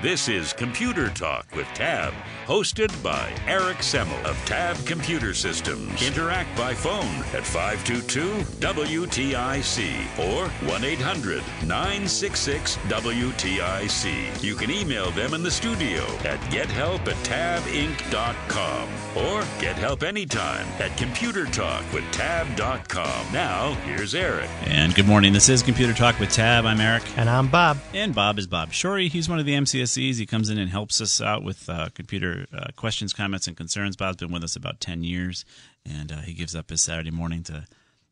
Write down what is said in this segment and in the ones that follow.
This is Computer Talk with Tab, hosted by Eric Semmel of Tab Computer Systems. Interact by phone at 522-WTIC or 1-800-966-WTIC. You can email them in the studio at gethelp at tabinc.com or get help anytime at computertalkwithtab.com. Now, here's Eric. And good morning. This is Computer Talk with Tab. I'm Eric. And I'm Bob. And Bob is Bob Shorey. He's one of the He comes in and helps us out with uh, computer uh, questions, comments, and concerns. Bob's been with us about 10 years, and uh, he gives up his Saturday morning to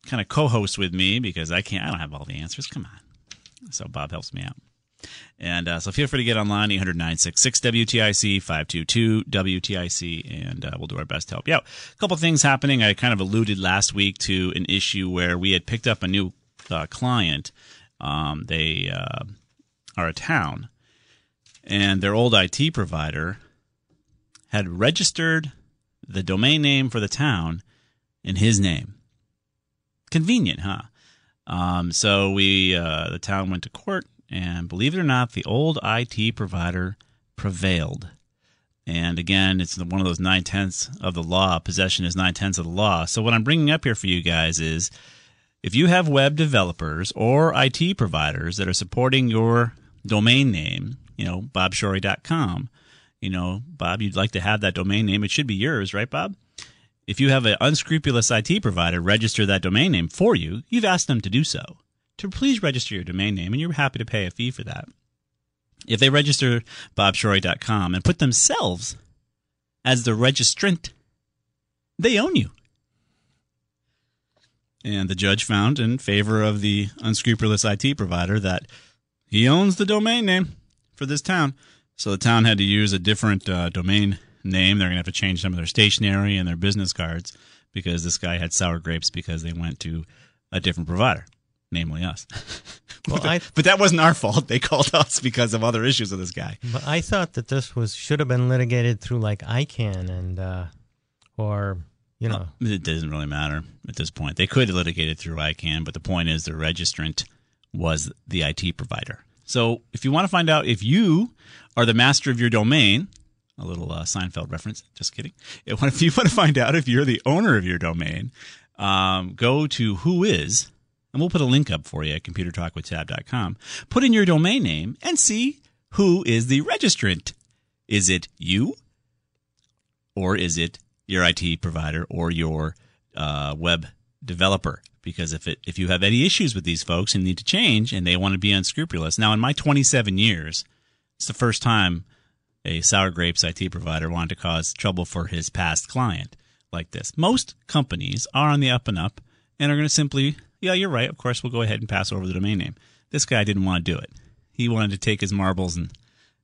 kind of co-host with me because I can't. I don't have all the answers. Come on. So Bob helps me out. And uh, so feel free to get online, 800 WTIC, 522 WTIC, and uh, we'll do our best to help you out. A couple things happening. I kind of alluded last week to an issue where we had picked up a new client. Um, they uh, are a town, and their old IT provider had registered the domain name for the town in his name. Convenient, huh? Um, so we, uh, the town went to court, and believe it or not, the old IT provider prevailed. And again, it's one of those nine tenths of the law. Possession is nine tenths of the law. So what I'm bringing up here for you guys is, if you have web developers or IT providers that are supporting your domain name, you know, bobshorey.com, you know, Bob, you'd like to have that domain name. It should be yours, right, Bob? If you have an unscrupulous IT provider register that domain name for you, you've asked them to do so. To please register your domain name, and you're happy to pay a fee for that. If they register bobshorey.com and put themselves as the registrant, they own you. And the judge found in favor of the unscrupulous IT provider that he owns the domain name for this town. So the town had to use a different uh, domain name. They're going to have to change some of their stationery and their business cards because this guy had sour grapes because they went to a different provider, namely us. Well, but, I, but that wasn't our fault. They called us because of other issues with this guy. but I thought that this was should have been litigated through like ICANN and uh, or you know It doesn't really matter at this point. They could litigate it through ICANN, but the point is the registrant was the IT provider. So if you want to find out if you are the master of your domain, a little uh, Seinfeld reference, just kidding. If you want to find out if you're the owner of your domain, um, go to WHOIS, and we'll put a link up for you at computertalkwithtab.com. Put in your domain name and see who is the registrant. Is it you? Or is it your IT provider or your uh, web developer? Because if it if you have any issues with these folks and need to change and they want to be unscrupulous, now in my 27 years, it's the first time a sour grapes IT provider wanted to cause trouble for his past client like this. Most companies are on the up and up and are going to simply, yeah, you're right. Of course, we'll go ahead and pass over the domain name. This guy didn't want to do it. He wanted to take his marbles and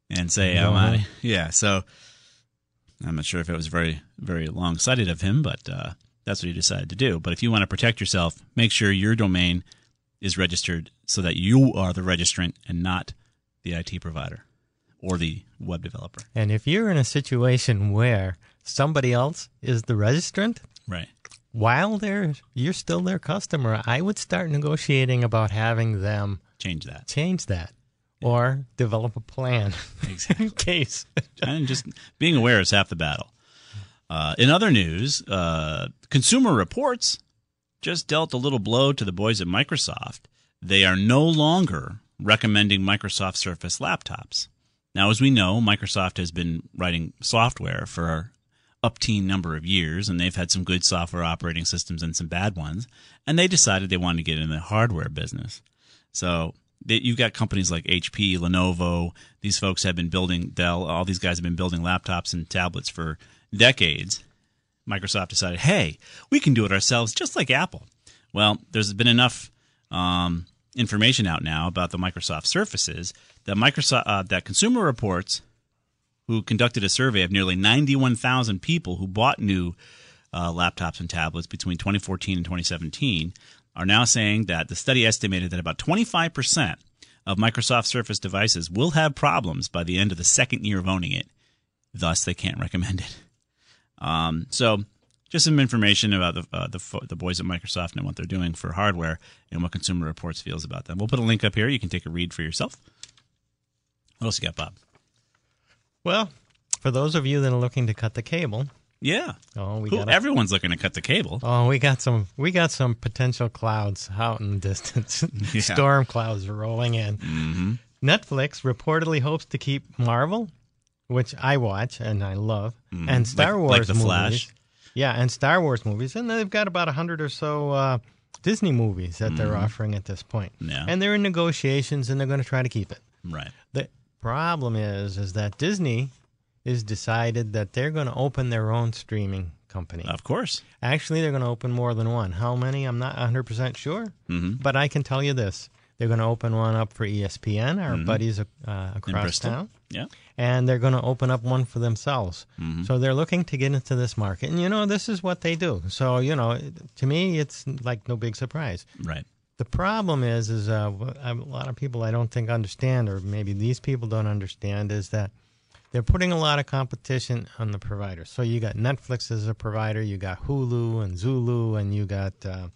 and say, Go "I'm Yeah, so I'm not sure if it was very very long sighted of him, but uh, that's what he decided to do. But if you want to protect yourself, make sure your domain is registered so that you are the registrant and not the IT provider or the web developer. and if you're in a situation where somebody else is the registrant Right. while they're you're still their customer, I would start negotiating about having them Change that. change that or develop a plan Exactly. in case. and just being aware is half the battle. Uh, in other news, uh, Consumer Reports just dealt a little blow to the boys at Microsoft. They are no longer recommending Microsoft Surface laptops. Now, as we know, Microsoft has been writing software for up teen number of years, and they've had some good software operating systems and some bad ones, and they decided they wanted to get in the hardware business. So you've got companies like HP, Lenovo. These folks have been building Dell. All these guys have been building laptops and tablets for decades. Microsoft decided, hey, we can do it ourselves, just like Apple. Well, there's been enough um, information out now about the Microsoft Surfaces that Microsoft uh, that Consumer Reports, who conducted a survey of nearly 91,000 people who bought new uh, laptops and tablets between 2014 and 2017, are now saying that the study estimated that about 25 percent of Microsoft Surface devices will have problems by the end of the second year of owning it. Thus, they can't recommend it. Um, so, just some information about the uh, the, the boys at Microsoft and what they're doing for hardware and what Consumer Reports feels about them. We'll put a link up here. You can take a read for yourself. What else you got, Bob? Well, for those of you that are looking to cut the cable, Yeah. oh, we Who- got everyone's looking to cut the cable. Oh, we got some. We got some potential clouds out in the distance. Yeah. Storm clouds rolling in. Mm-hmm. Netflix reportedly hopes to keep Marvel, which I watch and I love, and Star Mm-hmm. Like- Wars like The movies. Flash. Yeah, and Star Wars movies, and they've got about a hundred or so uh, Disney movies that they're offering at this point. Mm-hmm. Yeah. and they're in negotiations, and they're going to try to keep it. Right. The problem is, is that Disney is decided that they're going to open their own streaming company. Of course. Actually, they're going to open more than one. How many? I'm not 100% sure. Mm-hmm. But I can tell you this. They're going to open one up for ESPN, our buddies uh, across town. Yeah. And they're going to open up one for themselves. Mm-hmm. So they're looking to get into this market. And, you know, this is what they do. So, you know, to me, it's like no big surprise. Right. The problem is, is uh, a lot of people I don't think understand, or maybe these people don't understand, is that they're putting a lot of competition on the providers. So you got Netflix as a provider, you got Hulu and Zulu, and you got uh,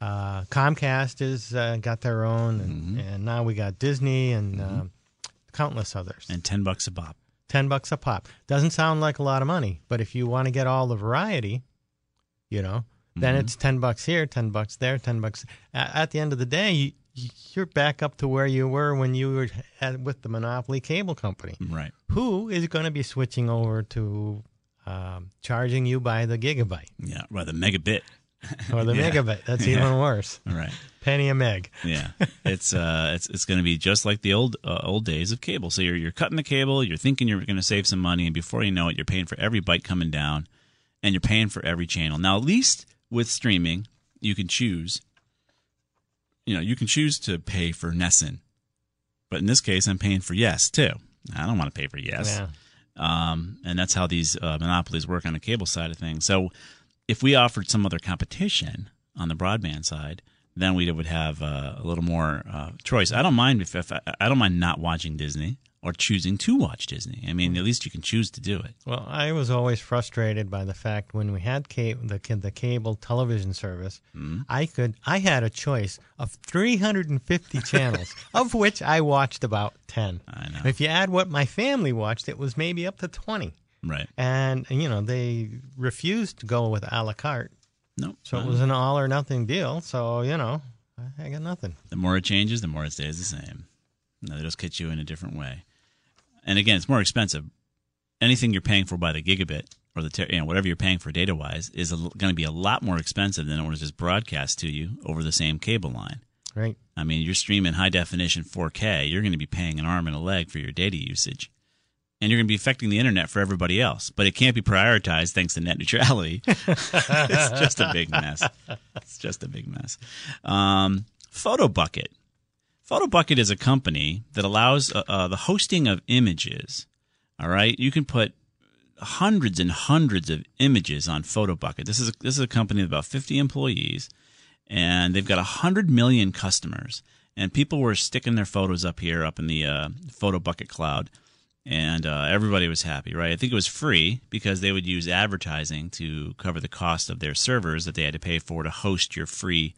uh, Comcast has uh, got their own, and, and now we got Disney and uh, countless others. And ten bucks a pop. Ten bucks a pop doesn't sound like a lot of money, but if you want to get all the variety, you know, then it's ten bucks here, ten bucks there, ten bucks. At, the end of the day, you, you're back up to where you were when you were at, with the monopoly cable company. Right. Who is going to be switching over to um, charging you by the gigabyte Yeah. Right. The megabit. or the Yeah. megabit? That's Yeah. even worse. Right. Penny a meg. Yeah, it's uh, it's it's going to be just like the old uh, old days of cable. So you're you're cutting the cable, you're thinking you're going to save some money, and before you know it, you're paying for every byte coming down, and you're paying for every channel. Now, at least with streaming, you can choose. You know, you can choose to pay for NESN, but in this case, I'm paying for Yes too. I don't want to pay for Yes. Yeah. Um, and that's how these uh, monopolies work on the cable side of things. So, if we offered some other competition on the broadband side, then we would have uh, a little more uh, choice. I don't mind if, if I, I don't mind not watching Disney or choosing to watch Disney. I mean, at least you can choose to do it. Well, I was always frustrated by the fact when we had cable, the the cable television service, Mm-hmm. I could I had a choice of 350 channels, of which I watched about 10. I know. If you add what my family watched, it was maybe up to 20. Right? And you know they refused to go with a la carte, No. so it was an all or nothing deal. So you know, I- got nothing. the more it changes, the more it stays the same. No, they just hit you in a different way. And again, it's more expensive. Anything you're paying for by the gigabit or the ter- you know whatever you're paying for data wise is going to be a lot more expensive than it was just broadcast to you over the same cable line. Right? I mean, you're streaming high definition 4K. You're going to be paying an arm and a leg for your data usage. And you're going to be affecting the internet for everybody else. But it can't be prioritized thanks to net neutrality. it's just a big mess. It's just a big mess. Um, PhotoBucket. PhotoBucket is a company that allows uh, uh, the hosting of images. All right, you can put hundreds and hundreds of images on PhotoBucket. This is a, this is a company of about 50 employees, and they've got 100 million customers. And people were sticking their photos up here, up in the uh, PhotoBucket cloud, and uh, everybody was happy, right? I think it was free because they would use advertising to cover the cost of their servers that they had to pay for to host your free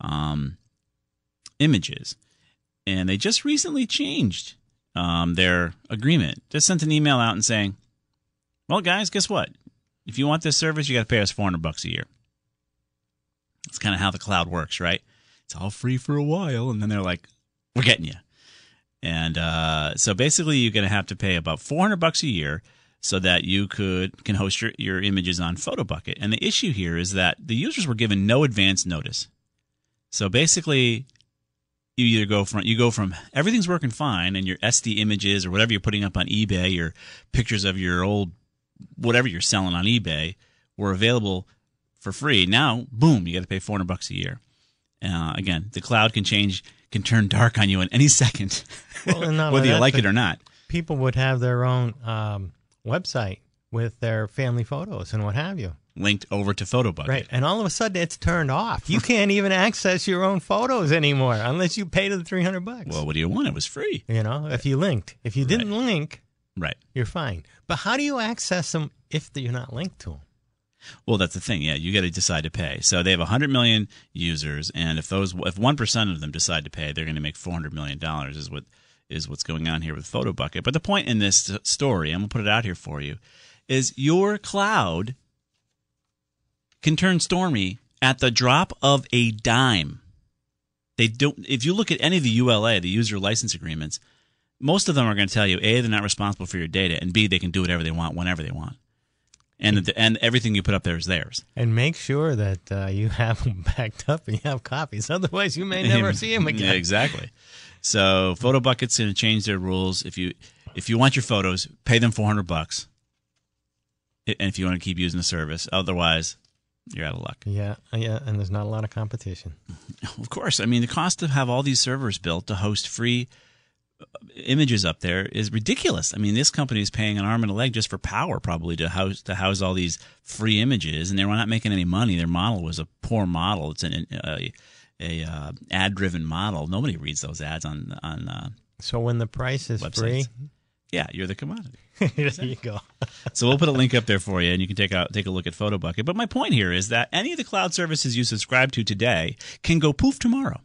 um, images. And they just recently changed um, their agreement. Just sent an email out and saying, "Well, guys, guess what? If you want this service, you got to pay us 400 bucks a year." It's kind of how the cloud works, right? It's all free for a while, and then they're like, "We're getting you." And uh, so basically, you're going to have to pay about 400 bucks a year so that you could can host your, your images on PhotoBucket. And the issue here is that the users were given no advance notice. So basically, you either go from you go from everything's working fine and your SD images or whatever you're putting up on eBay or pictures of your old whatever you're selling on eBay were available for free. Now, boom, you got to pay 400 bucks a year. Uh, again, the cloud can change, can turn dark on you in any second, Well, not whether you like it or not. People would have their own um, website with their family photos and what have you. Linked over to PhotoBucket. Right. And all of a sudden it's turned off. You can't even access your own photos anymore unless you pay the 300 bucks. Well, what do you want? It was free. you know, if you linked. If you didn't link, Right. you're fine. But how do you access them if you're not linked to them? Well, that's the thing. Yeah, you got to decide to pay. So they have 100 million users, and if those, if one percent of them decide to pay, they're going to make 400 million dollars. Is what is what's going on here with PhotoBucket. But the point in this story, I'm gonna put it out here for you, is your cloud can turn stormy at the drop of a dime. They don't. If you look at any of the EULA, the user license agreements, most of them are going to tell you a they're not responsible for your data, and b they can do whatever they want whenever they want, and the, and everything you put up there is theirs. And make sure that uh, you have them backed up and you have copies. Otherwise, you may never see them again. Yeah, exactly. So PhotoBucket's going to change their rules. If you if you want your photos, pay them 400 bucks. And if you want to keep using the service, otherwise, you're out of luck. Yeah, yeah, and there's not a lot of competition. Of course, I mean the cost to have all these servers built to host free images up there is ridiculous. I mean, this company is paying an arm and a leg just for power, probably to house to house all these free images, and they were not making any money. Their model was a poor model. It's an a, a uh, ad driven model. Nobody reads those ads on on. Uh, So when the price is Websites. yeah, you're the commodity. there you go. So we'll put a link up there for you, and you can take out take a look at PhotoBucket. But my point here is that any of the cloud services you subscribe to today can go poof tomorrow.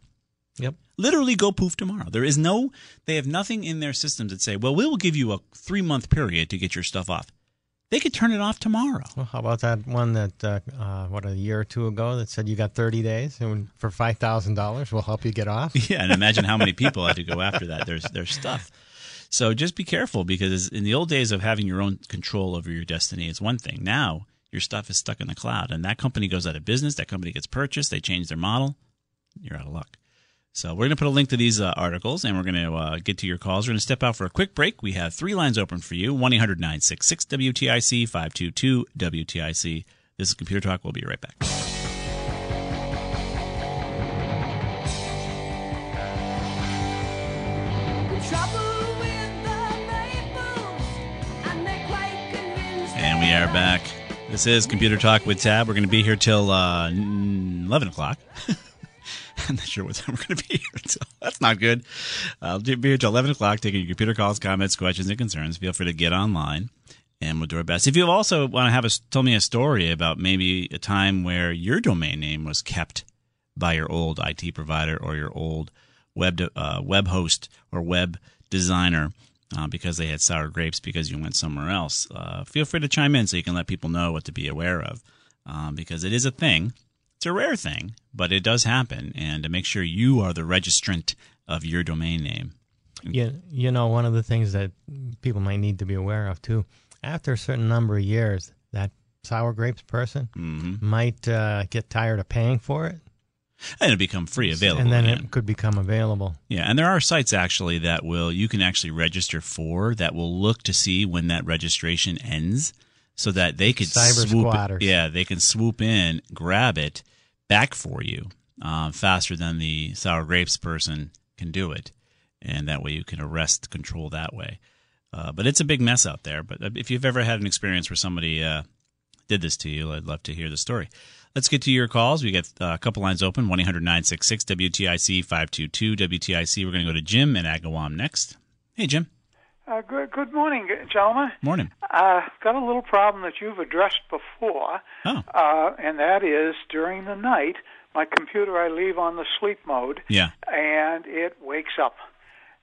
Literally go poof tomorrow. There is no, they have nothing in their systems that say, well, we will give you a three month period to get your stuff off. They could turn it off tomorrow. Well, how about that one that uh, uh, what a year or two ago that said you got 30 days and for five thousand dollars we'll help you get off. Yeah, and imagine how many people had to go after that. There's there's stuff. So just be careful because in the old days of having your own control over your destiny, it's one thing. Now your stuff is stuck in the cloud, and that company goes out of business. That company gets purchased. They change their model. You're out of luck. So we're going to put a link to these uh, articles, and we're going to uh, get to your calls. We're going to step out for a quick break. We have three lines open for you: 1 800 966 WTIC five two two WTIC. This is Computer Talk. We'll be right back. And we are back. This is Computer Talk with Tab. We're going to be here till uh, 11 o'clock. I'm not sure what time we're going to be here So That's not good. I'll be here till 11 o'clock taking your computer calls, comments, questions, and concerns. Feel free to get online and we'll do our best. If you also want to have us tell me a story about maybe a time where your domain name was kept by your old IT provider or your old web uh, web host or web designer uh, because they had sour grapes because you went somewhere else, uh, feel free to chime in so you can let people know what to be aware of um, because it is a thing. A rare thing, but it does happen. And to make sure you are the registrant of your domain name. You, you know, one of the things that people might need to be aware of too, after a certain number of years, that sour grapes person Mm-hmm. might uh, get tired of paying for it, And it'll become free available. and then it could become available. Yeah, and there are sites actually that will you can actually register for that will look to see when that registration ends, so that they could Cyber swoop. squatters. Yeah, they can swoop in, grab it back for you um, faster than the sour grapes person can do it, and that way you can arrest control that way. Uh, but it's a big mess out there. But if you've ever had an experience where somebody uh, did this to you, I'd love to hear the story. Let's get to your calls. We got uh, a couple lines open 1 800 966 WTIC 522 WTIC. We're going to go to Jim in Agawam next. Hey, Jim. Uh, good, good morning, gentlemen. Morning. Uh, I've got a little problem that you've addressed before, Oh, uh, and that is during the night, my computer I leave on the sleep mode, yeah. and it wakes up.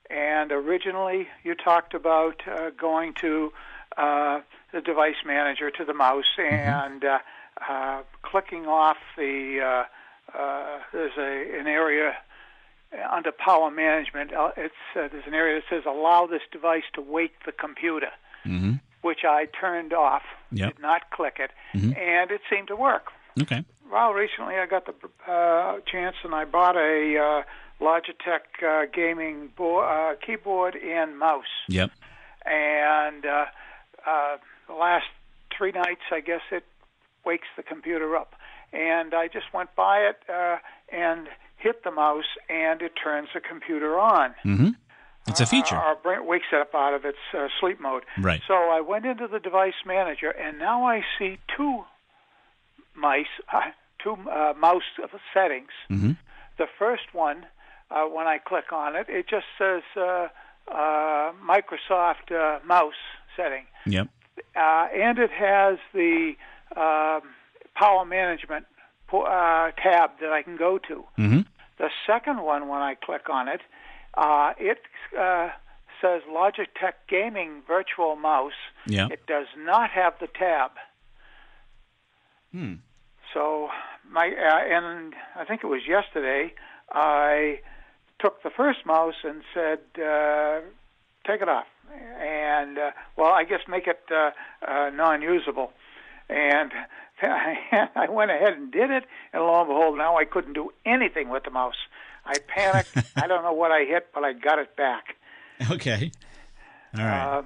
And originally, you talked about uh, going to uh, the device manager to the mouse and uh, uh, clicking off the. Uh, uh, there's a an area under power management. Uh, it's uh, there's an area that says allow this device to wake the computer, Mm-hmm. which I turned off. Yep. Did not click it, Mhm. and it seemed to work. Okay. Well, recently I got the uh, chance and I bought a uh, Logitech uh, gaming bo- uh, keyboard and mouse. Yep. And uh, uh, the last three nights, I guess it wakes the computer up. And I just went by it uh, and hit the mouse and it turns the computer on. Mm-hmm. It's a feature. Or bring, wakes it up out of its uh, sleep mode. Right. So I went into the device manager, and now I see two mice, uh, two uh, mouse settings. Mm-hmm. The first one, uh, when I click on it, it just says uh, uh, Microsoft uh, mouse setting, Yep. uh, and it has the um power management uh, tab that I can go to. Mm-hmm. The second one, when I click on it, uh, it uh, says Logitech Gaming Virtual Mouse. Yeah. It does not have the tab. Hmm. So my uh, and I think it was yesterday I took the first mouse and said uh, take it off and uh, well I guess make it uh, uh, non-usable and I went ahead and did it and lo and behold now I couldn't do anything with the mouse. I panicked. I don't know what I hit, but I got it back. Okay. All right. Uh,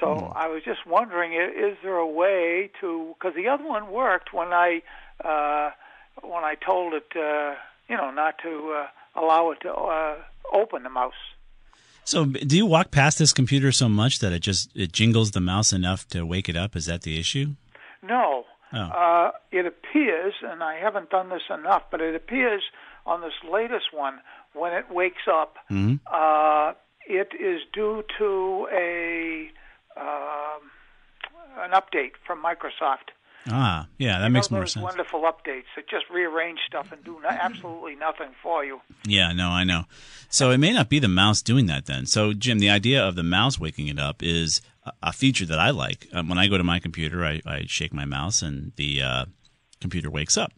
so I was just wondering, is there a way to? Because the other one worked when I uh, when I told it, uh, you know, not to uh, allow it to uh, open the mouse. so, do you walk past this computer so much that it just it jingles the mouse enough to wake it up? Is that the issue? No. Oh. Uh, it appears, and I haven't done this enough, but it appears on this latest one when it wakes up, Mhm. uh, it is due to a um, an update from Microsoft. Ah, yeah, that You makes more sense. Wonderful updates that just rearrange stuff and do no, absolutely nothing for you. Yeah, no, I know. So it may not be the mouse doing that then. So Jim, the idea of the mouse waking it up is a, a feature that I like. Um, when I go to my computer, I, I shake my mouse and the uh, computer wakes up.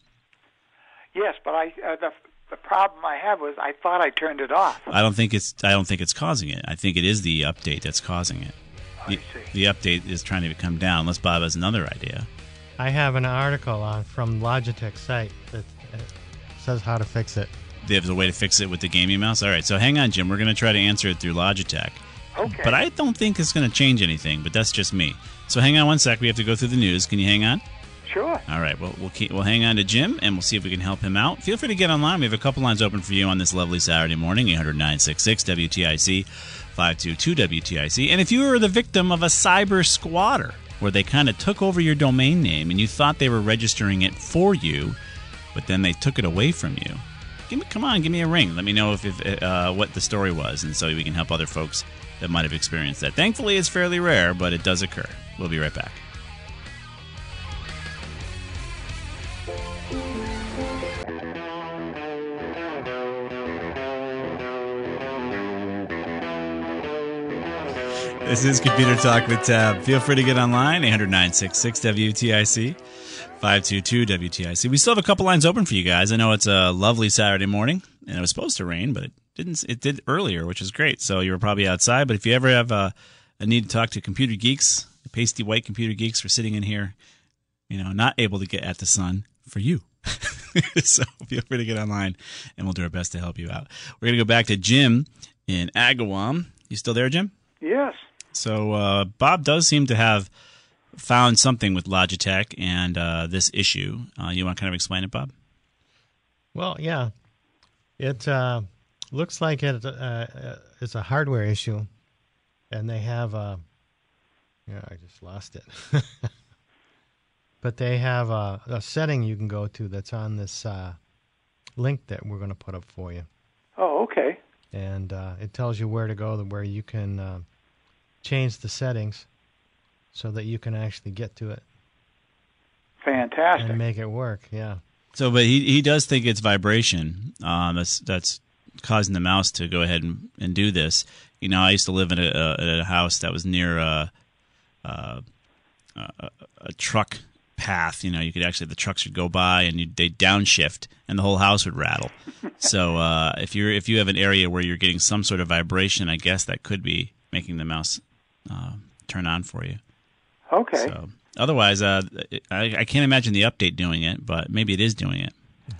Yes, but I uh, the the problem I have was I thought I turned it off. I don't think it's I don't think it's causing it. I think it is the update that's causing it. The, the update is trying to come down. Unless Bob has another idea. I have an article on from Logitech site that uh, says how to fix it. There's a way to fix it with the gaming mouse. All right, so hang on, Jim. We're going to try to answer it through Logitech. Okay. But I don't think it's going to change anything. But that's just me. So hang on one sec. We have to go through the news. Can you hang on? Sure. All right. Well, we'll keep, we'll hang on to Jim, and we'll see if we can help him out. Feel free to get online. We have a couple lines open for you on this lovely Saturday morning. 800-966 WTIC, 522 WTIC. And if you were the victim of a cyber squatter, where they kind of took over your domain name and you thought they were registering it for you, but then they took it away from you, give me come on, give me a ring. Let me know if, if uh, what the story was, and so we can help other folks that might have experienced that. Thankfully, it's fairly rare, but it does occur. We'll be right back. This is Computer Talk with Tab. Feel free to get online, 800-966 WTIC, 522 WTIC. We still have a couple lines open for you guys. I know it's a lovely Saturday morning, and it was supposed to rain, but it didn't. It did earlier, which is great. So you were probably outside. But if you ever have a, a need to talk to computer geeks, pasty white computer geeks for sitting in here, you know, not able to get at the sun for you. so feel free to get online, and we'll do our best to help you out. We're gonna go back to Jim in Agawam. You still there, Jim? Yes. So uh, Bob does seem to have found something with Logitech and uh, this issue. Uh, you want to kind of explain it, Bob? Well, yeah, it uh, looks like it, uh, it's a hardware issue, and they have a. Yeah, I just lost it. but they have a, a setting you can go to that's on this uh, link that we're going to put up for you, Oh, okay. and uh, it tells you where to go, where you can uh, change the settings, so that you can actually get to it Fantastic. and make it work. Yeah. So, but he he does think it's vibration um, that's that's causing the mouse to go ahead and, and do this. You know, I used to live in a, a, a house that was near a, a, a, a truck path. You know, you could actually the trucks would go by and you, they downshift and the whole house would rattle. so uh, if you're if you have an area where you're getting some sort of vibration, I guess that could be making the mouse uh, turn on for you. Okay. So otherwise, uh, I, I can't imagine the update doing it, but maybe it is doing it.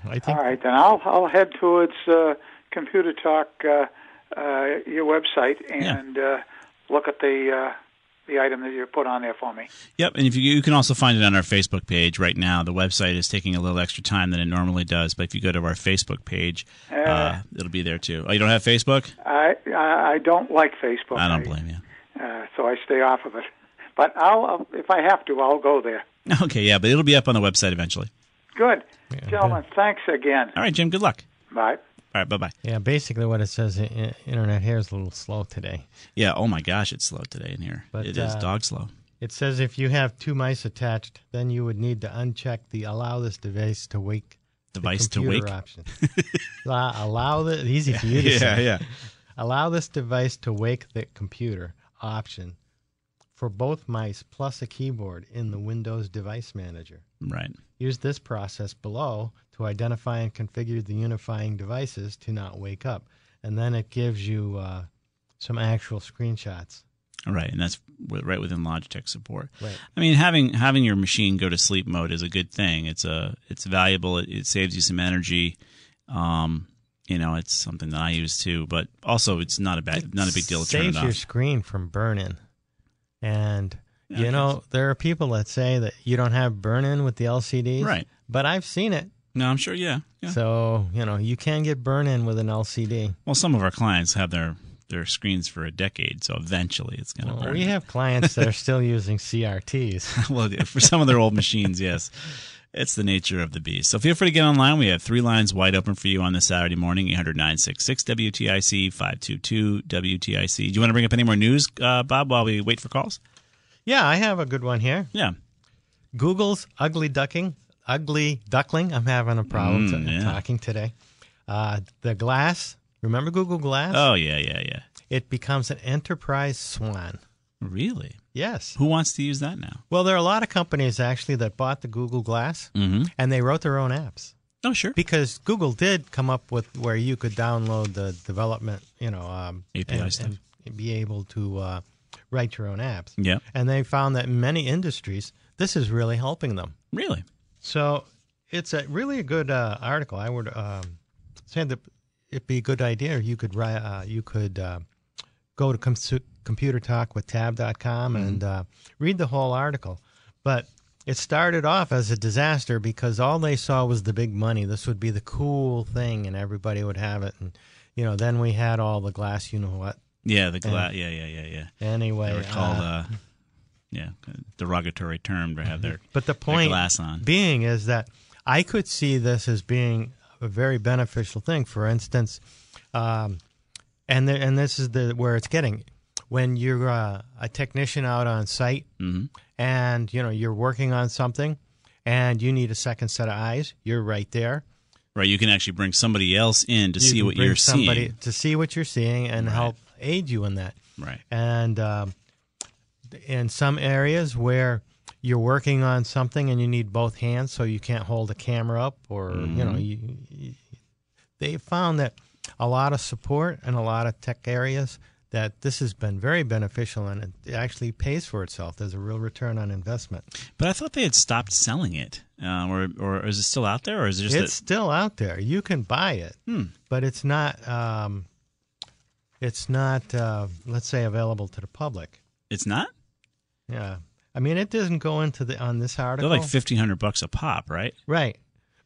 I think right, then I'll I'll head towards uh, Computer Talk, uh, uh, your website, and uh, look at the uh, the item that you put on there for me. Yep, and if you, you can also find it on our Facebook page right now. The website is taking a little extra time than it normally does, but if you go to our Facebook page, uh, it'll be there too. Oh, you don't have Facebook? I I, I don't like Facebook. I don't blame you. Uh, so I stay off of it. But I'll uh, if I have to, I'll go there. Okay, yeah, but it'll be up on the website eventually. Good, gentlemen. Thanks again. All right, Jim. Good luck. Bye. All right, bye bye. Yeah, basically what it says, internet here is a little slow today. Yeah. Oh my gosh, it's slow today in here. But, it is uh, dog slow. It says if you have two mice attached, then you would need to uncheck the allow this device to wake the Device to wake. option. allow, the easy for you to Yeah, say. yeah. Allow this device to wake the computer option for both mice plus a keyboard in the Windows Device Manager. Right. Use this process below to identify and configure the unifying devices to not wake up. And then it gives you uh, some actual screenshots. Right, and that's right within Logitech support. Right. I mean, having having your machine go to sleep mode is a good thing. It's a it's valuable. It, it saves you some energy. Um, you know, it's something that I use too. But also, it's not a bad, not a big deal to turn Saves it your off. screen from burn-in. And, you know, there are people that say that you don't have burn-in with the LCDs. Right. But I've seen it. No, I'm sure. Yeah, yeah. So, you know, you can get burn-in with an LCD. Well, some of our clients have their their screens for a decade, so eventually it's going to Well, burn. we have clients that are still using CRTs. well, for some of their old machines, yes. It's the nature of the beast. So feel free to get online. We have three lines wide open for you on this Saturday morning 800 966 WTIC 522 WTIC. Do you want to bring up any more news, uh, Bob, while we wait for calls? Yeah, I have a good one here. Yeah. Google's ugly ducking, ugly duckling. I'm having a problem Mm, yeah. talking today. Uh, the glass. Remember Google Glass? Oh, yeah, yeah, yeah. It becomes an enterprise swan. Really? Yes. Who wants to use that now? Well, there are a lot of companies actually that bought the Google Glass Mm-hmm. and they wrote their own apps Oh, sure. because Google did come up with where you could download the development, you know, um, API and, stuff. and be able to uh, write your own apps. Yeah. And they found that in many industries, this is really helping them. Really? So it's a really a good uh, article. I would um, say that it'd be a good idea. You could write. Uh, you could uh, go to com- computertalkwithtab.com and uh, read the whole article. But it started off as a disaster because all they saw was the big money. This would be the cool thing, and everybody would have it. And you know, then we had all the glass. You know what? Yeah, the glass. Yeah, yeah, yeah, yeah. Anyway, They were called, uh, uh, yeah, derogatory term to have their, But the point glass on. being is that I could see this as being a very beneficial thing. For instance, um, and there, and this is the where it's getting when you're uh, a technician out on site Mhm. and you know you're working on something and you need a second set of eyes. You're right there. Right, you can actually bring somebody else in to You see what you're somebody seeing. to see what you're seeing and Right. help aid you in that. Right. And um, in some areas where you're working on something and you need both hands, so you can't hold a camera up, or you know, you, you, they found that a lot of support in a lot of tech areas that this has been very beneficial and it actually pays for itself. There's a real return on investment. But I thought they had stopped selling it, uh, or or is it still out there, or is it just it's that, still out there. You can buy it, Hmm. but it's not. Um, it's not. Uh, let's say available to the public. it's not? Yeah, I mean, it doesn't go into the on this article. They're like fifteen hundred bucks a pop, right? right,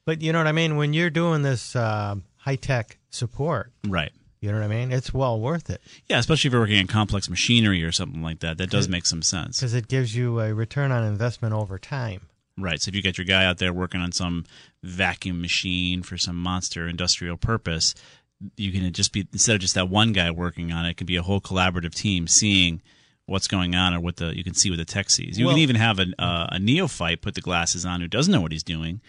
but you know what I mean. When you're doing this uh, high tech support, Right. You know what I mean. It's well worth it Yeah, especially if you're working in complex machinery or something like that. That does make some sense. because it gives you a return on investment over time. Right. So if you got your guy out there working on some vacuum machine for some monster industrial purpose, you can just be instead of just that one guy working on it, it can be a whole collaborative team seeing what's going on or what the you can see what the tech sees. You Well- can even have a uh, a neophyte put the glasses on who doesn't know what he's doing,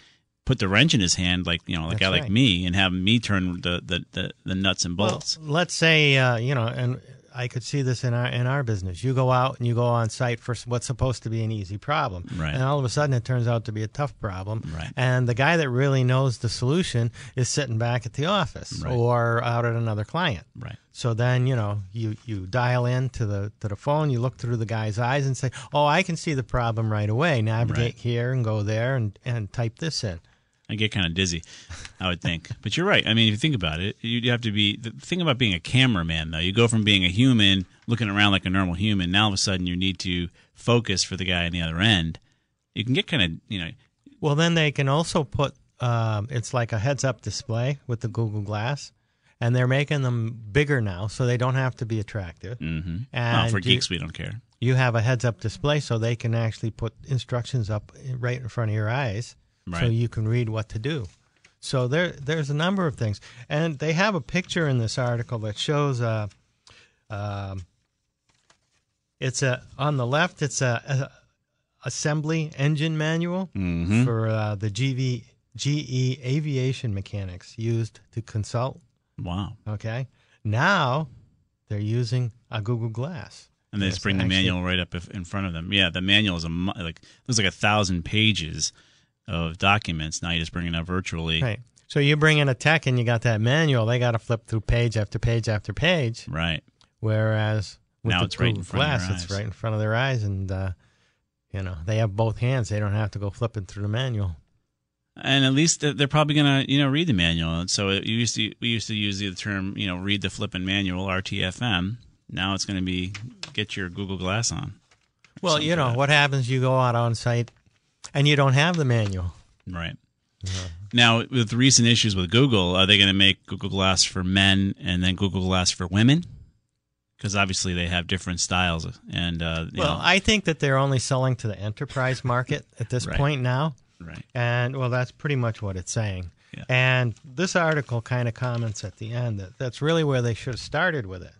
put the wrench in his hand like you know like a guy like me, and have me turn the the, the, the nuts and bolts. Well, let's say uh, you know, and I could see this in our in our business. You go out and you go on site for what's supposed to be an easy problem, Right. And all of a sudden, it turns out to be a tough problem, Right. And the guy that really knows the solution is sitting back at the office Right. or out at another client. right. So then you know you you dial in to the to the phone, you look through the guy's eyes and say, "Oh, I can see the problem right away. Navigate Right. here and go there and and type this in." I get kind of dizzy, I would think. but you're right. I mean, if you think about it, you have to be the thing about being a cameraman, though. You go from being a human, looking around like a normal human, now all of a sudden you need to focus for the guy on the other end. You can get kind of, you know, Well, then they can also put um, it's like a heads up display with the Google Glass, and they're making them bigger now, so they don't have to be attractive. mm-hmm. And for you- geeks, we don't care. you have a heads up display so they can actually put instructions up right in front of your eyes so you can read what to do. So there there's a number of things. And they have a picture in this article that shows uh um it's a on the left it's a, a assembly engine manual Mhm. for uh, the GV GE aviation mechanics used to consult, Wow. okay? Now they're using a Google Glass. And they Yes, just bring the actually- manual right up in front of them. Yeah, the manual is a like there's like a thousand pages of documents. Now you just bring it up virtually. Right. So you bring in a tech and you got that manual, they got to flip through page after page after page. Right. Whereas with Now the it's right in Google front of Glass, your it's right in front of their eyes, and uh, you know they have both hands. They don't have to go flipping through the manual. And at least they're probably gonna you know read the manual. And so it you used to we used to use the term you know read the flipping manual RTFM. Now it's gonna be get your Google Glass on. Well, you know like what happens? You go out on site, and you don't have the manual. Right. Now, with recent issues with Google, are they going to make Google Glass for men and then Google Glass for women? Because obviously they have different styles. And uh, you Well, know, I think that they're only selling to the enterprise market at this Right. point now. right. And well, that's pretty much what it's saying. Yeah. And this article kind of comments at the end that that's really where they should have started with it,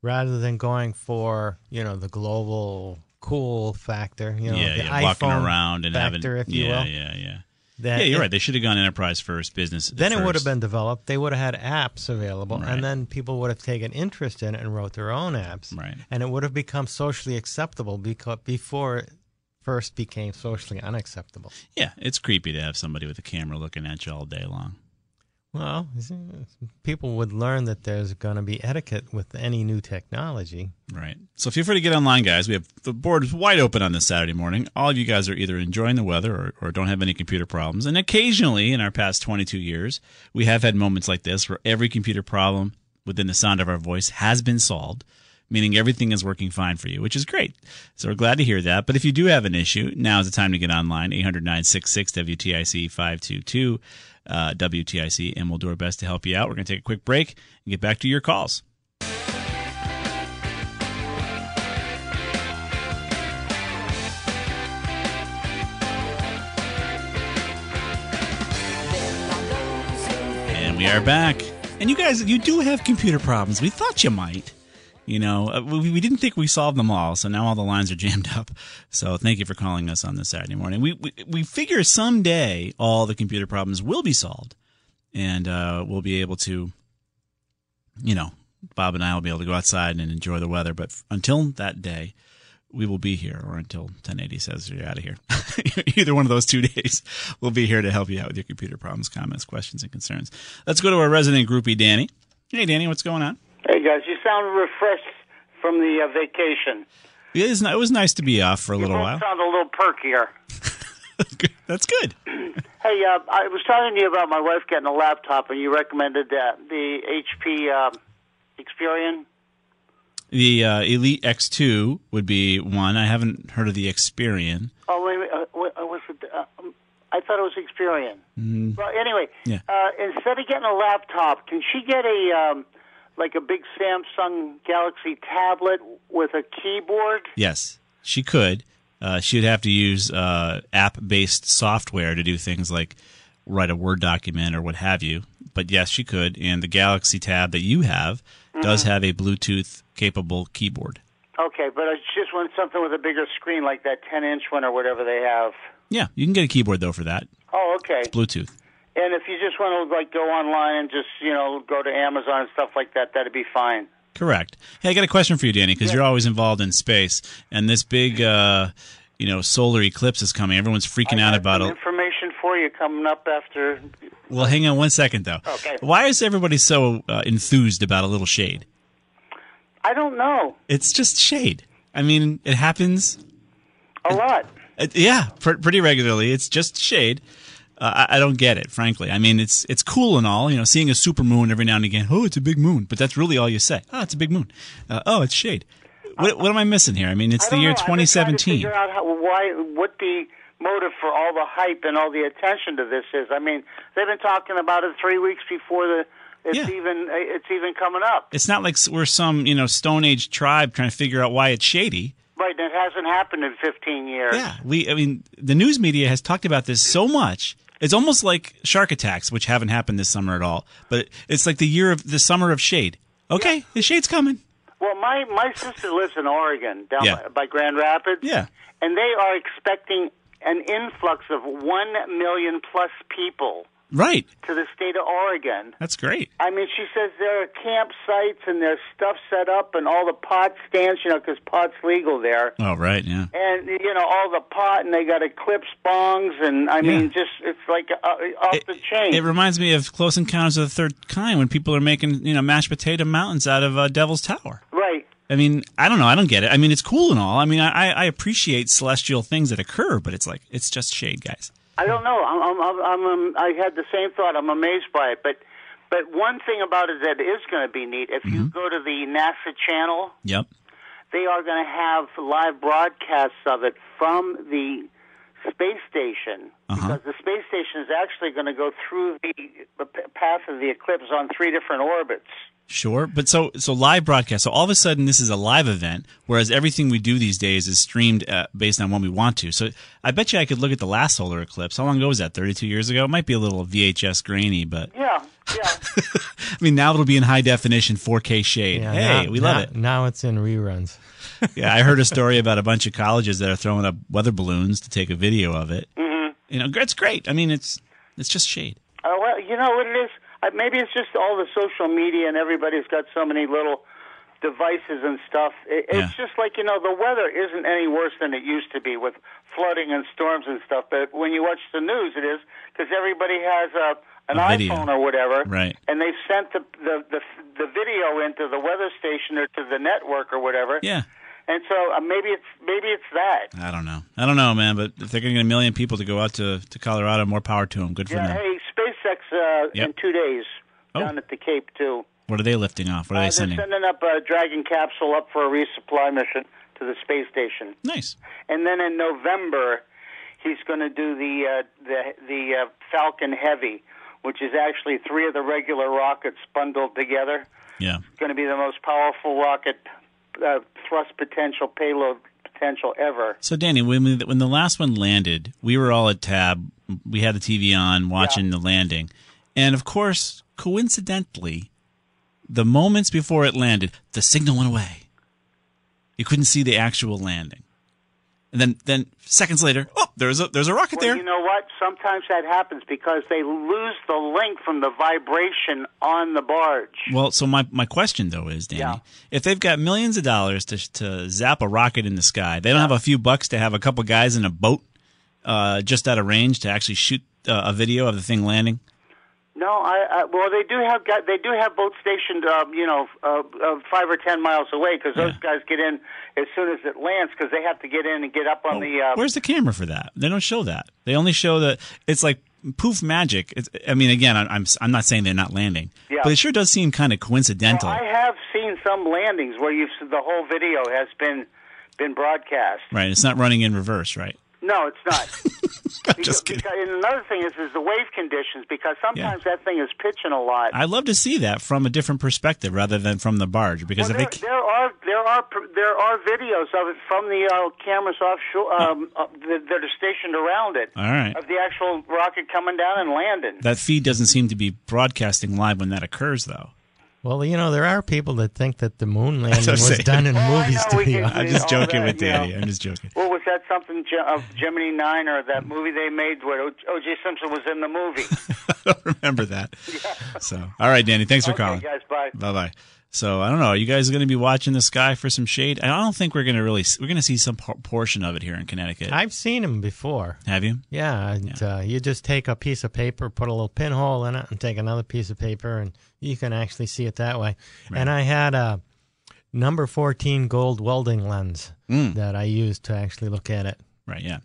rather than going for you know the global cool factor. You know, yeah, the yeah, walking around and factor, having, if you yeah, will. yeah, yeah. That yeah, you're it- right. They should have gone enterprise first, business. Then it would have been developed. They would have had apps available, Right. and then people would have taken interest in it and wrote their own apps. Right. And it would have become socially acceptable because before it first became socially unacceptable. Yeah, it's creepy to have somebody with a camera looking at you all day long. Well, people would learn that there's going to be etiquette with any new technology. Right. So feel free to get online, guys. We have the board wide open on this Saturday morning. All of you guys are either enjoying the weather or, or don't have any computer problems. And occasionally, in our past 22 years, we have had moments like this where every computer problem within the sound of our voice has been solved, meaning everything is working fine for you, which is great. So we're glad to hear that. But if you do have an issue, now is the time to get online. 800 966 WTIC 522 uh, WTIC, and we'll do our best to help you out. We're going to take a quick break and get back to your calls. And we are back. And you guys, you do have computer problems. We thought you might. You know, uh, we, didn't think we solved them all, so now all the lines are jammed up. So thank you for calling us on this Saturday morning. We we, we figure someday all the computer problems will be solved, and uh, we'll be able to, you know, Bob and I will be able to go outside and enjoy the weather. But until that day, we will be here, or until 1080 says you're out of here. Either one of those two days, we'll be here to help you out with your computer problems, comments, questions, and concerns. Let's go to our resident groupie, Danny. Hey, Danny, what's going on? Guys, you sound refreshed from the uh, vacation. It, is, it was nice to be off for a You little while. sound a little perkier. That's good. Hey, uh, I was talking to you about my wife getting a laptop, and you recommended uh, the HP uh, Experian. The uh, Elite X2 would be one. I haven't heard of the Experian. Oh, wait, uh, what, uh, what's it? Uh, um, I thought it was Experian. Well, anyway. Yeah. uh, instead of getting a laptop, can she get a um, like a big Samsung Galaxy tablet with a keyboard? Yes, she could. Uh, she'd have to use uh, app-based software to do things like write a Word document or what have you. But yes, she could. And the Galaxy Tab that you have does have a Bluetooth-capable keyboard. Okay, but I just want something with a bigger screen, like that 10-inch one or whatever they have. Yeah, you can get a keyboard though for that. Oh, okay. Bluetooth. And if you just want to like go online and just you know go to Amazon and stuff like that, that'd be fine. Correct. Hey, I got a question for you, Danny, because you're always involved in space, and this big, uh, you know, solar eclipse is coming. Everyone's freaking out about it. information for you coming up after. Well, hang on one second, though. Okay. Why is everybody so uh, enthused about a little shade? I don't know It's just shade. I mean, it happens. a lot. It, yeah, pr- pretty regularly. It's just shade. Uh, I, I don't get it, frankly. I mean, it's it's cool and all, you know, seeing a super moon every now and again. Oh, it's a big moon, but that's really all you say. Oh, it's a big moon. Uh, oh, it's shade. What, what am I missing here? I mean, it's I the year know. I've been to 2017. figure out how, why, what the motive for all the hype and all the attention to this is. I mean, they've been talking about it three weeks before the it's Yeah. even it's even coming up. It's not like we're some you know Stone Age tribe trying to figure out why it's shady. Right, and it hasn't happened in 15 years. Yeah, we. I mean, the news media has talked about this so much. It's almost like shark attacks, which haven't happened this summer at all. But it's like the year of the summer of shade. Okay, the shade's coming. Well, my my sister lives in Oregon, down Yeah. by, by Grand Rapids. Yeah. and they are expecting an influx of one million plus people Right. to the state of Oregon. That's great. I mean, she says there are campsites and there's stuff set up and all the pot stands, you know, because pot's legal there. Oh, right. Yeah. And you know all the pot, and they got Eclipse bongs, and I mean, just it's like uh, off the chain. It reminds me of Close Encounters of the Third Kind when people are making you know mashed potato mountains out of uh, Devil's Tower. right. I mean, I don't know. I don't get it. I mean, it's cool and all. I mean, I, I appreciate celestial things that occur, but it's like it's just shade, guys. I don't know. I'm, I'm, I'm, I'm, um, I had the same thought. I'm amazed by it, but but one thing about it that is going to be neat. If you go to the NASA channel, Yep. they are going to have live broadcasts of it from the space station because the space station is actually going to go through the, the path of the eclipse on three different orbits. Sure, but so so live broadcast. So all of a sudden, this is a live event, whereas everything we do these days is streamed uh, based on when we want to. So I bet you I could look at the last solar eclipse. How long ago was that? Thirty-two years ago. It might be a little VHS grainy, but Yeah, yeah. I mean now it'll be in high definition 4K shade. Yeah, hey, now- we love now- it. Now it's in reruns. Yeah, I heard a story about a bunch of colleges that are throwing up weather balloons to take a video of it. Mm-hmm. You know, it's great. I mean, it's it's just shade. Uh, well, you know what it is? Uh, maybe it's just all the social media and everybody's got so many little devices and stuff. It, Yeah. It's just like, you know, the weather isn't any worse than it used to be with flooding and storms and stuff. But when you watch the news, it is because everybody has a an iPhone or whatever, Right. And they've sent the, the the the video into the weather station or to the network or whatever. Yeah. And so uh, maybe it's maybe it's that. I don't know. I don't know, man. But if they're going to get a million people to go out to, to Colorado, more power to them. Good for Yeah. them. Hey, SpaceX uh, Yep. in two days Oh. down at the Cape too. What are they lifting off? What are Uh, they they're sending? sending up a Dragon capsule up for a resupply mission to the space station, Nice. and then in November, he's going to do the uh, the the uh, Falcon Heavy, which is actually three of the regular rockets bundled together. Yeah. It's going to be the most powerful rocket uh, thrust potential, payload potential ever. So, Danny, when we, when the last one landed, we were all at Tab. We had the TV on, watching the landing, and of course, coincidentally, the moments before it landed, the signal went away. You couldn't see the actual landing, and then then seconds later, oh, there's a there's a rocket Well, there. you know what? Sometimes that happens because they lose the link from the vibration on the barge. Well, so my, my question though is, Danny, Yeah. if they've got millions of dollars to to zap a rocket in the sky, they don't have a few bucks to have a couple guys in a boat uh, just out of range to actually shoot uh, a video of the thing landing. No, I, I well, they do have got they do have boats stationed, um, you know, uh, uh, five or ten miles away because those Yeah. guys get in as soon as it lands because they have to get in and get up on the. Uh, Where's the camera for that? They don't show that. They only show that it's like poof magic. It's, I mean, again, I'm I'm I'm not saying they're not landing, Yeah. but it sure does seem kind of coincidental. I have seen some landings where you've the whole video has been been broadcast. right? It's not running in reverse, right? No, it's not. Because- just kidding. because- and another thing is is the wave conditions because sometimes that thing is pitching a lot. I'd love to see that from a different perspective rather than from the barge, because Well, if there, there are there are there are videos of it from the uh, cameras offshore um, uh, that, that are stationed around it. All right. Of the actual rocket coming down and landing. that feed doesn't seem to be broadcasting live when that occurs, though. Well, you know, there are people that think that the moon landing was saying. done in a Oh, I movie know, we studio. can- I'm just joking that, with you know. Danny. I'm just joking. Well, was that something of Gemini Nine or that movie they made where O.J. Simpson was in the movie? I don't remember that. So, all right, Danny. Thanks for okay, calling. guys, bye. Bye bye. So I don't know. Are you guys going to be watching the sky for some shade? I don't think we're going to really. We're going to see some portion of it here in Connecticut. I've seen them before. Have you? Yeah, and, Uh, you just take a piece of paper, put a little pinhole in it, and take another piece of paper, and you can actually see it that way. And I had a number 14 gold welding lens Mm. that I used to actually look at it. Right. Yeah.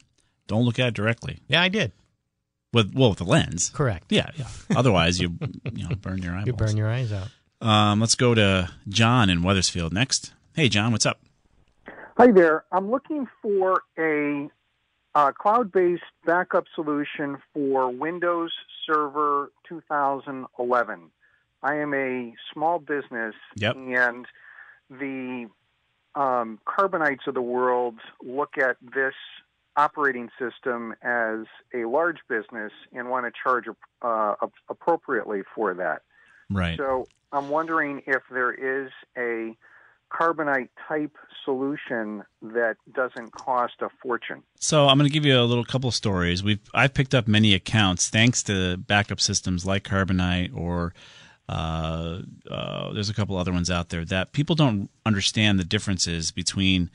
Don't look at it directly. Yeah, I did. With well, with the lens. Correct. Yeah, yeah. Otherwise, you you know burn your eyeballs. You burn your eyes out. Um, let's go to John in Wethersfield next. Hey, John, what's up? Hi there. I'm looking for a uh, cloud-based backup solution for Windows Server 2011. I am a small business, Yep. and the um, Carbonites of the world look at this operating system as a large business and want to charge uh, appropriately for that. Right. So I'm wondering if there is a carbonite type solution that doesn't cost a fortune. So I'm going to give you a little couple stories. We've I've picked up many accounts thanks to backup systems like Carbonite or uh, uh, there's a couple other ones out there that people don't understand the differences between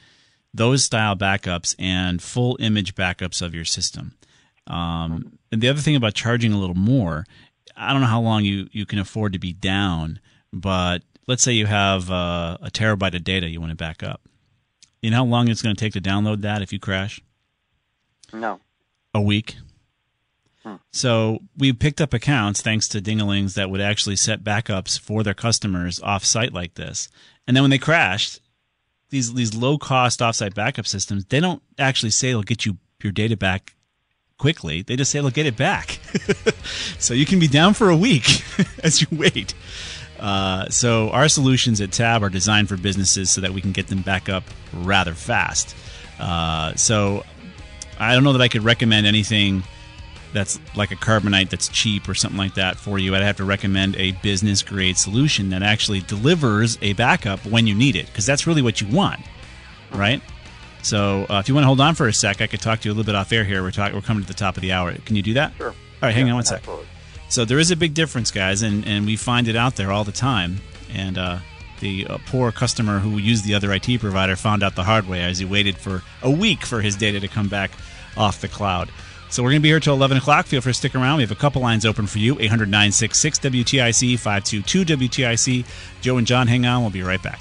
those style backups and full image backups of your system. Um, and the other thing about charging a little more, I don't know how long you, you can afford to be down, but let's say you have uh, a terabyte of data you want to back up. You know how long it's going to take to download that if you crash? No. A week. Hmm. So we picked up accounts thanks to Dingalings that would actually set backups for their customers off site like this. And then when they crashed, these these low cost offsite backup systems, they don't actually say they'll get you your data back quickly. They just say they'll get it back. so you can be down for a week as you wait. Uh, so our solutions at Tab are designed for businesses so that we can get them back up rather fast. Uh, so I don't know that I could recommend anything that's like a carbonite that's cheap or something like that for you. I'd have to recommend a business grade solution that actually delivers a backup when you need it because that's really what you want, right? So uh, if you want to hold on for a sec, I could talk to you a little bit off air here. We're talking. We're coming to the top of the hour. Can you do that? Sure. All right, hang yeah, on one sec. absolutely. So there is a big difference, guys, and, and we find it out there all the time. And uh, the uh, poor customer who used the other IT provider found out the hard way as he waited for a week for his data to come back off the cloud. So we're going to be here till 11 o'clock. Feel free to stick around. We have a couple lines open for you 800 966 WTIC 522 WTIC. Joe and John, hang on. We'll be right back.